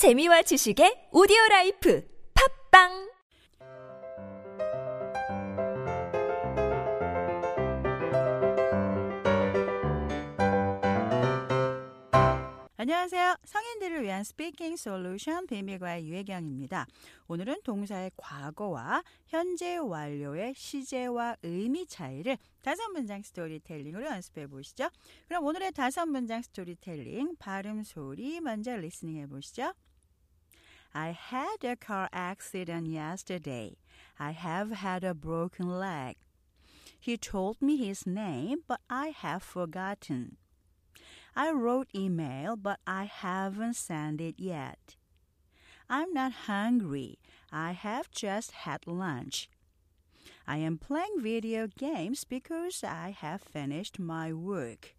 재미와 지식의 오디오 life 팟빵 안녕하세요. 성인들을 위한 speaking solution 비밀과외 유혜경입니다. 오늘은 동사의 과거와 현재 완료의 시제와 의미 차이를 다섯 문장 스토리텔링으로 연습해 보시죠. 그럼 오늘의 다섯 문장 스토리텔링 발음 소리 먼저 리스닝 해 보시죠. I had a car accident yesterday. I have had a broken leg. He told me his name, but I have forgotten. I wrote email, but I haven't sent it yet. I'm not hungry. I have just had lunch. I am playing video games because I have finished my work.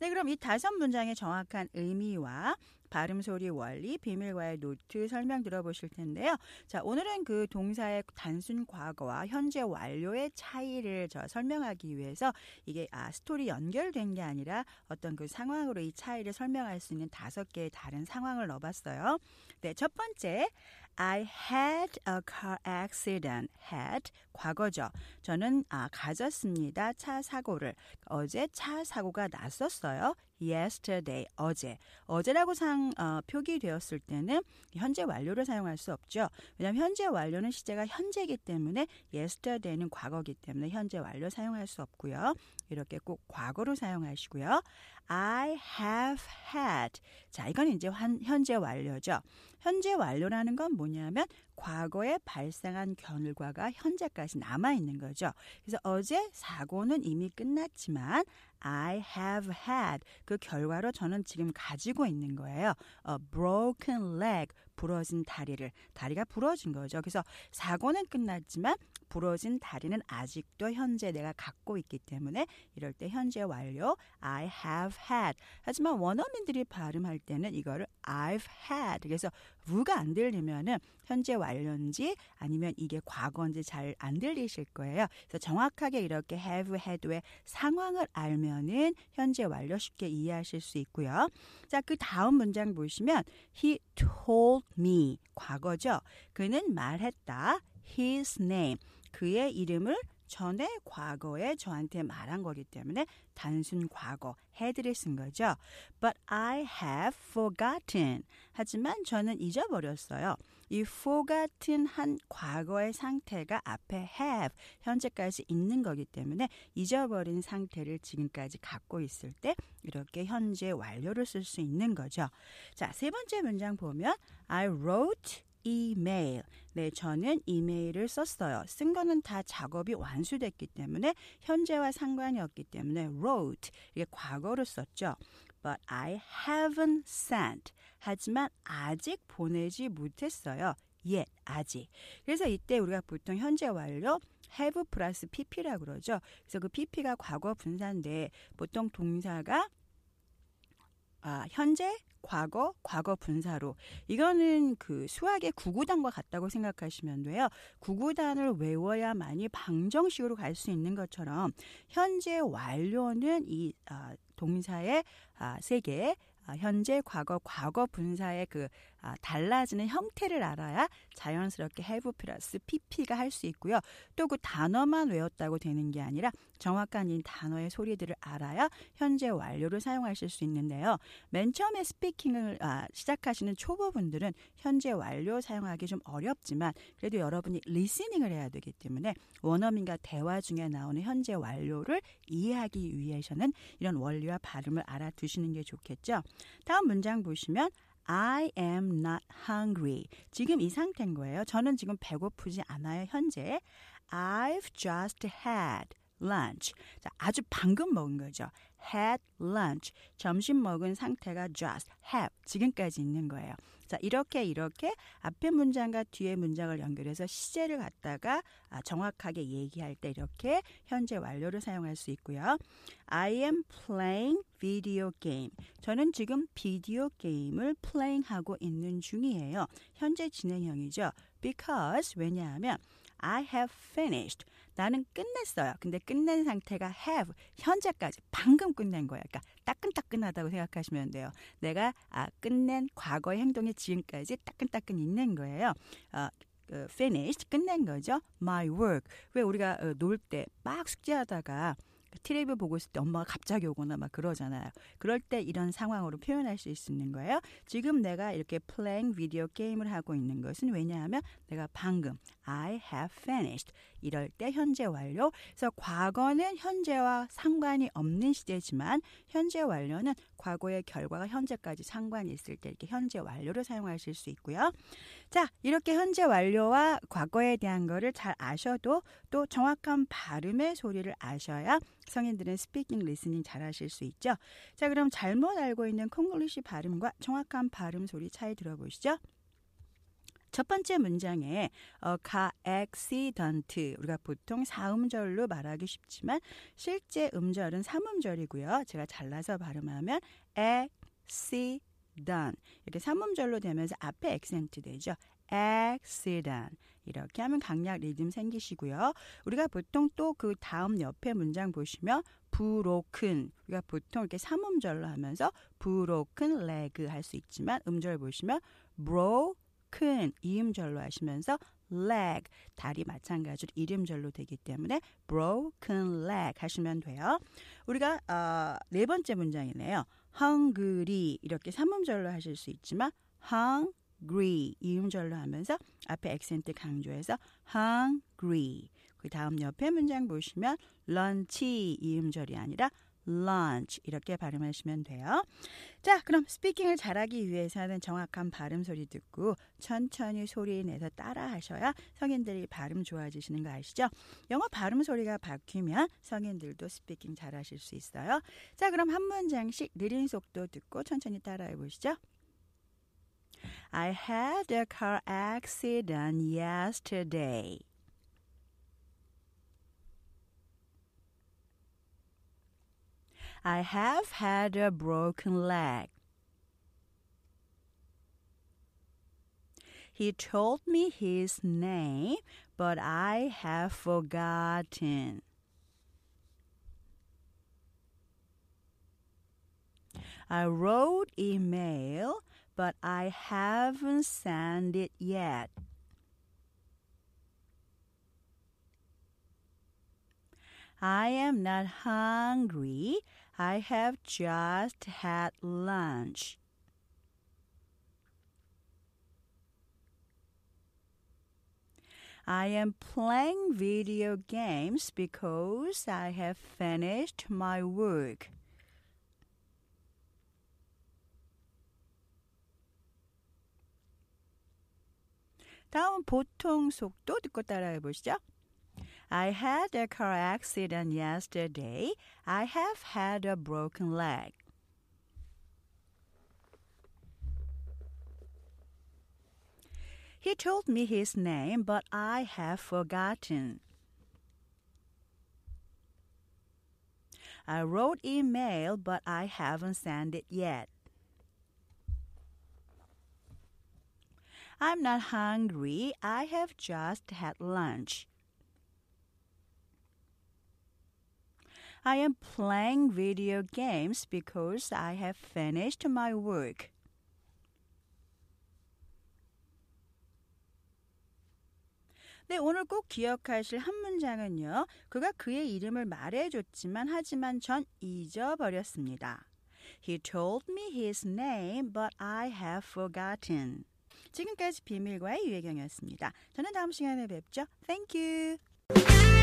네, 그럼 이 다섯 문장의 정확한 의미와 발음 소리 원리, 비밀과외 노트 설명 들어보실 텐데요. 자, 오늘은 그 동사의 단순 과거와 현재 완료의 차이를 저 설명하기 위해서 이게 아, 스토리 연결된 게 아니라 어떤 그 상황으로 이 차이를 설명할 수 있는 다섯 개의 다른 상황을 넣어봤어요. 네, 첫 번째. I had a car accident. had 과거죠. 저는 아, 가졌습니다. 차 사고를. 어제 차 사고가 났었어요. Yesterday 어제 어제라고 상 어, 표기되었을 때는 현재 완료를 사용할 수 없죠. 왜냐하면 현재 완료는 시제가 현재이기 때문에 yesterday는 과거기 때문에 현재 완료 사용할 수 없고요. 이렇게 꼭 과거로 사용하시고요. I have had. 자, 이건 이제 환, 현재 완료죠. 현재 완료라는 건 뭐냐면 과거에 발생한 결과가 현재까지 남아 있는 거죠. 그래서 어제 사고는 이미 끝났지만 I have had 그 결과로 저는 지금 가지고 있는 거예요. A broken leg 부러진 다리를 다리가 부러진 거죠. 그래서 사고는 끝났지만 부러진 다리는 아직도 현재 내가 갖고 있기 때문에 이럴 때 현재 완료 I have had. 하지만 원어민들이 발음할 때는 이거를 I've had. 그래서 루가 안 들리면은 현재 완료인지 아니면 이게 과거인지 잘 안 들리실 거예요. 그래서 정확하게 이렇게 have had의 상황을 알면은 현재 완료 쉽게 이해하실 수 있고요. 자, 그 다음 문장 보시면 he told me 과거죠. 그는 말했다. his name 그의 이름을 전에 과거에 저한테 말한 거기 때문에 단순 과거 had를 쓴 거죠. But I have forgotten. 하지만 저는 잊어버렸어요. 이 forgotten 한 과거의 상태가 앞에 have 현재까지 있는 거기 때문에 잊어버린 상태를 지금까지 갖고 있을 때 이렇게 현재 완료를 쓸 수 있는 거죠. 자, 세 번째 문장 보면 I wrote 이메일. 네, 저는 이메일을 썼어요. 쓴 거는 다 작업이 완수됐기 때문에 현재와 상관이 없기 때문에 wrote 이게 과거로 썼죠. But I haven't sent. 하지만 아직 보내지 못했어요. yet 아직. 그래서 이때 우리가 보통 현재 완료 have 플러스 pp라고 그러죠. 그래서 그 pp가 과거 분사인데 보통 동사가 아, 현재 과거, 과거 분사로. 이거는 그 수학의 구구단과 같다고 생각하시면 돼요. 구구단을 외워야만이 방정식으로 갈 수 있는 것처럼 현재 완료는 이 아, 동사의 아, 세개 아, 현재, 과거, 과거 분사의 그 아, 달라지는 형태를 알아야 자연스럽게 have 플러스 pp가 할 수 있고요. 또 그 단어만 외웠다고 되는 게 아니라 정확한 이 단어의 소리들을 알아야 현재 완료를 사용하실 수 있는데요. 맨 처음에 스피킹을 아, 시작하시는 초보분들은 현재 완료 사용하기 좀 어렵지만 그래도 여러분이 리스닝을 해야 되기 때문에 원어민과 대화 중에 나오는 현재 완료를 이해하기 위해서는 이런 원리와 발음을 알아두시는 게 좋겠죠. 다음 문장 보시면 I am not hungry. 지금 이 상태인 거예요. 저는 지금 배고프지 않아요. 현재 I've just had lunch. 자, 아주 방금 먹은 거죠. had lunch. 점심 먹은 상태가 just have. 지금까지 있는 거예요. 자, 이렇게 이렇게 앞에 문장과 뒤에 문장을 연결해서 시제를 갖다가 아, 정확하게 얘기할 때 이렇게 현재 완료를 사용할 수 있고요. I am playing video game. 저는 지금 비디오 게임을 playing 하고 있는 중이에요. 현재 진행형이죠. because 왜냐하면 I have finished. 나는 끝냈어요. 근데 끝낸 상태가 have 현재까지 방금 끝낸 거야. 그러니까 따끈따끈하다고 생각하시면 돼요. 내가 아, 끝낸 과거의 행동이 지금까지 따끈따끈 있는 거예요. 어, 그 finished 끝낸 거죠. My work. 왜 우리가 어, 놀때 막 숙제하다가 텔레비 보고 있을 때 엄마가 갑자기 오거나 막 그러잖아요. 그럴 때 이런 상황으로 표현할 수 있는 거예요. 지금 내가 이렇게 playing 게임을 하고 있는 것은 왜냐하면 내가 방금 I have finished 이럴 때 현재 완료. 그래서 과거는 현재와 상관이 없는 시제지만 현재 완료는 과거의 결과가 현재까지 상관이 있을 때 이렇게 현재 완료로 사용하실 수 있고요. 자, 이렇게 현재 완료와 과거에 대한 거를 잘 아셔도 또 정확한 발음의 소리를 아셔야 성인들은 speaking listening 잘 하실 수 있죠. 자, 그럼 잘못 알고 있는 콩글리시 발음과 정확한 발음 소리 차이 들어보시죠. 첫 번째 문장에 어, 가 accident 우리가 보통 사음절로 말하기 쉽지만 실제 음절은 삼음절이고요. 제가 잘라서 발음하면 accident 이렇게 삼음절로 되면서 앞에 액센트 되죠. accident 이렇게 하면 강약 리듬 생기시고요. 우리가 보통 또 그 다음 옆에 문장 보시면 broken 우리가 보통 이렇게 삼음절로 하면서 broken leg 할수 있지만 음절 보시면 bro 큰 이음절로 하시면서 leg 다리 마찬가지로 이름절로 되기 때문에 broken leg 하시면 돼요. 우리가 어, 네 번째 문장이네요. hungry 이렇게 삼음절로 하실 수 있지만 hungry 이음절로 하면서 앞에 액센트 강조해서 hungry 그 다음 옆에 문장 보시면 lunch 이음절이 아니라 lunch 이렇게 발음하시면 돼요. 자, 그럼 speaking을 잘하기 위해서는 정확한 발음 소리 듣고 천천히 소리 내서 따라 하셔야 성인들이 발음 좋아지시는 거 아시죠? 영어 발음 소리가 바뀌면 성인들도 speaking 잘하실 수 있어요. 자, 그럼 한 문장씩 느린 속도 듣고 천천히 따라해 보시죠. I had a car accident yesterday. I have had a broken leg. He told me his name, but I have forgotten. I wrote email, but I haven't sent it yet. I am not hungry. I have just had lunch. I am playing video games because I have finished my work. 다음 보통 속도 듣고 따라해 보시죠. I had a car accident yesterday. I have had a broken leg. He told me his name, but I have forgotten. I wrote email, but I haven't sent it yet. I'm not hungry. I have just had lunch. I am playing video games because I have finished my work. 네, 오늘 꼭 기억하실 한 문장은요. 그가 그의 이름을 말해줬지만 하지만 전 잊어버렸습니다. He told me his name, but I have forgotten. 지금까지 비밀과의 유혜경이었습니다. 저는 다음 시간에 뵙죠. Thank you.